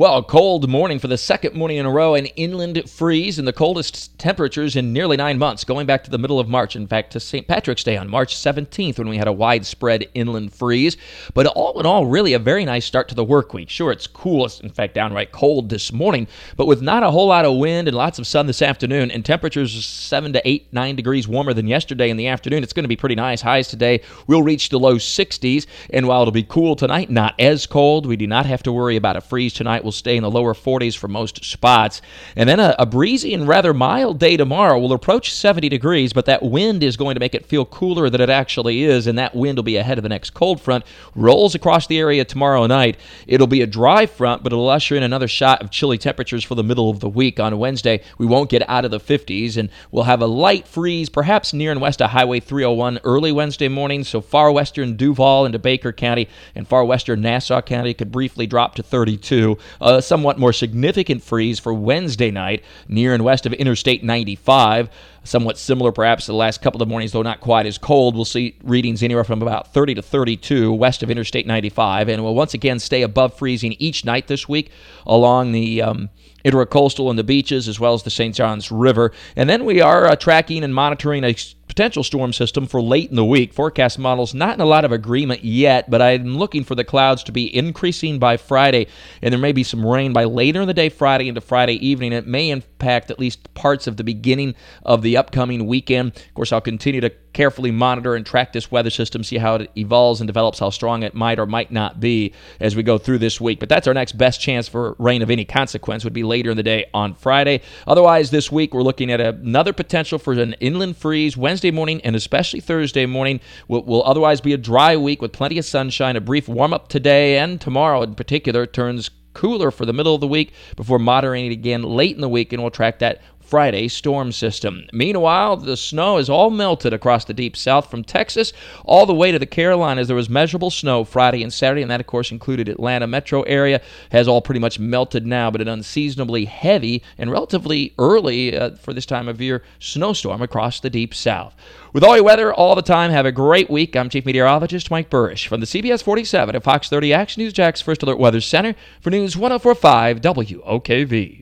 Well, a cold morning for the second morning in a row, an inland freeze and the coldest temperatures in nearly nine months, going back to the middle of March. In fact, to St. Patrick's Day on March 17th when we had a widespread inland freeze. But all in all, really a very nice start to the work week. Sure, it's cool, it's in fact, downright cold this morning, but with not a whole lot of wind and lots of sun this afternoon, and temperatures seven to eight, nine degrees warmer than yesterday in the afternoon, it's going to be pretty nice. Highs today will reach the low 60s, and while it'll be cool tonight, not as cold, we do not have to worry about a freeze tonight will stay in the lower 40s for most spots. And then a, a, breezy and rather mild day tomorrow will approach 70 degrees, but that wind is going to make it feel cooler than it actually is, and that wind will be ahead of the next cold front. Rolls across the area tomorrow night. It'll be a dry front, but it'll usher in another shot of chilly temperatures for the middle of the week. On Wednesday, we won't get out of the 50s, and we'll have a light freeze, perhaps near and west of Highway 301 early Wednesday morning. So far western Duval into Baker County and far western Nassau County could briefly drop to 32 a somewhat more significant freeze for Wednesday night near and west of Interstate 95. Somewhat similar, perhaps, to the last couple of mornings, though not quite as cold. We'll see readings anywhere from about 30 to 32 west of Interstate 95, and will once again stay above freezing each night this week along the. Um, Intracoastal and the beaches, as well as the St. Johns River. And then we are uh, tracking and monitoring a potential storm system for late in the week. Forecast models not in a lot of agreement yet, but I'm looking for the clouds to be increasing by Friday, and there may be some rain by later in the day Friday into Friday evening. It may impact at least parts of the beginning of the upcoming weekend. Of course, I'll continue to carefully monitor and track this weather system, see how it evolves and develops, how strong it might or might not be as we go through this week. But that's our next best chance for rain of any consequence would be later in the day on Friday. Otherwise, this week we're looking at another potential for an inland freeze Wednesday morning and especially Thursday morning. Will, will otherwise be a dry week with plenty of sunshine. A brief warm up today and tomorrow in particular turns cooler for the middle of the week before moderating again late in the week, and we'll track that Friday storm system. Meanwhile, the snow is all melted across the deep south from Texas all the way to the Carolinas. There was measurable snow Friday and Saturday, and that, of course, included Atlanta metro area. Has all pretty much melted now, but an unseasonably heavy and relatively early uh, for this time of year snowstorm across the deep south. With all your weather all the time, have a great week. I'm Chief Meteorologist Mike Buresh from the CBS 47 at Fox 30 Action News Jax First Alert Weather Center for News 1045 WOKV.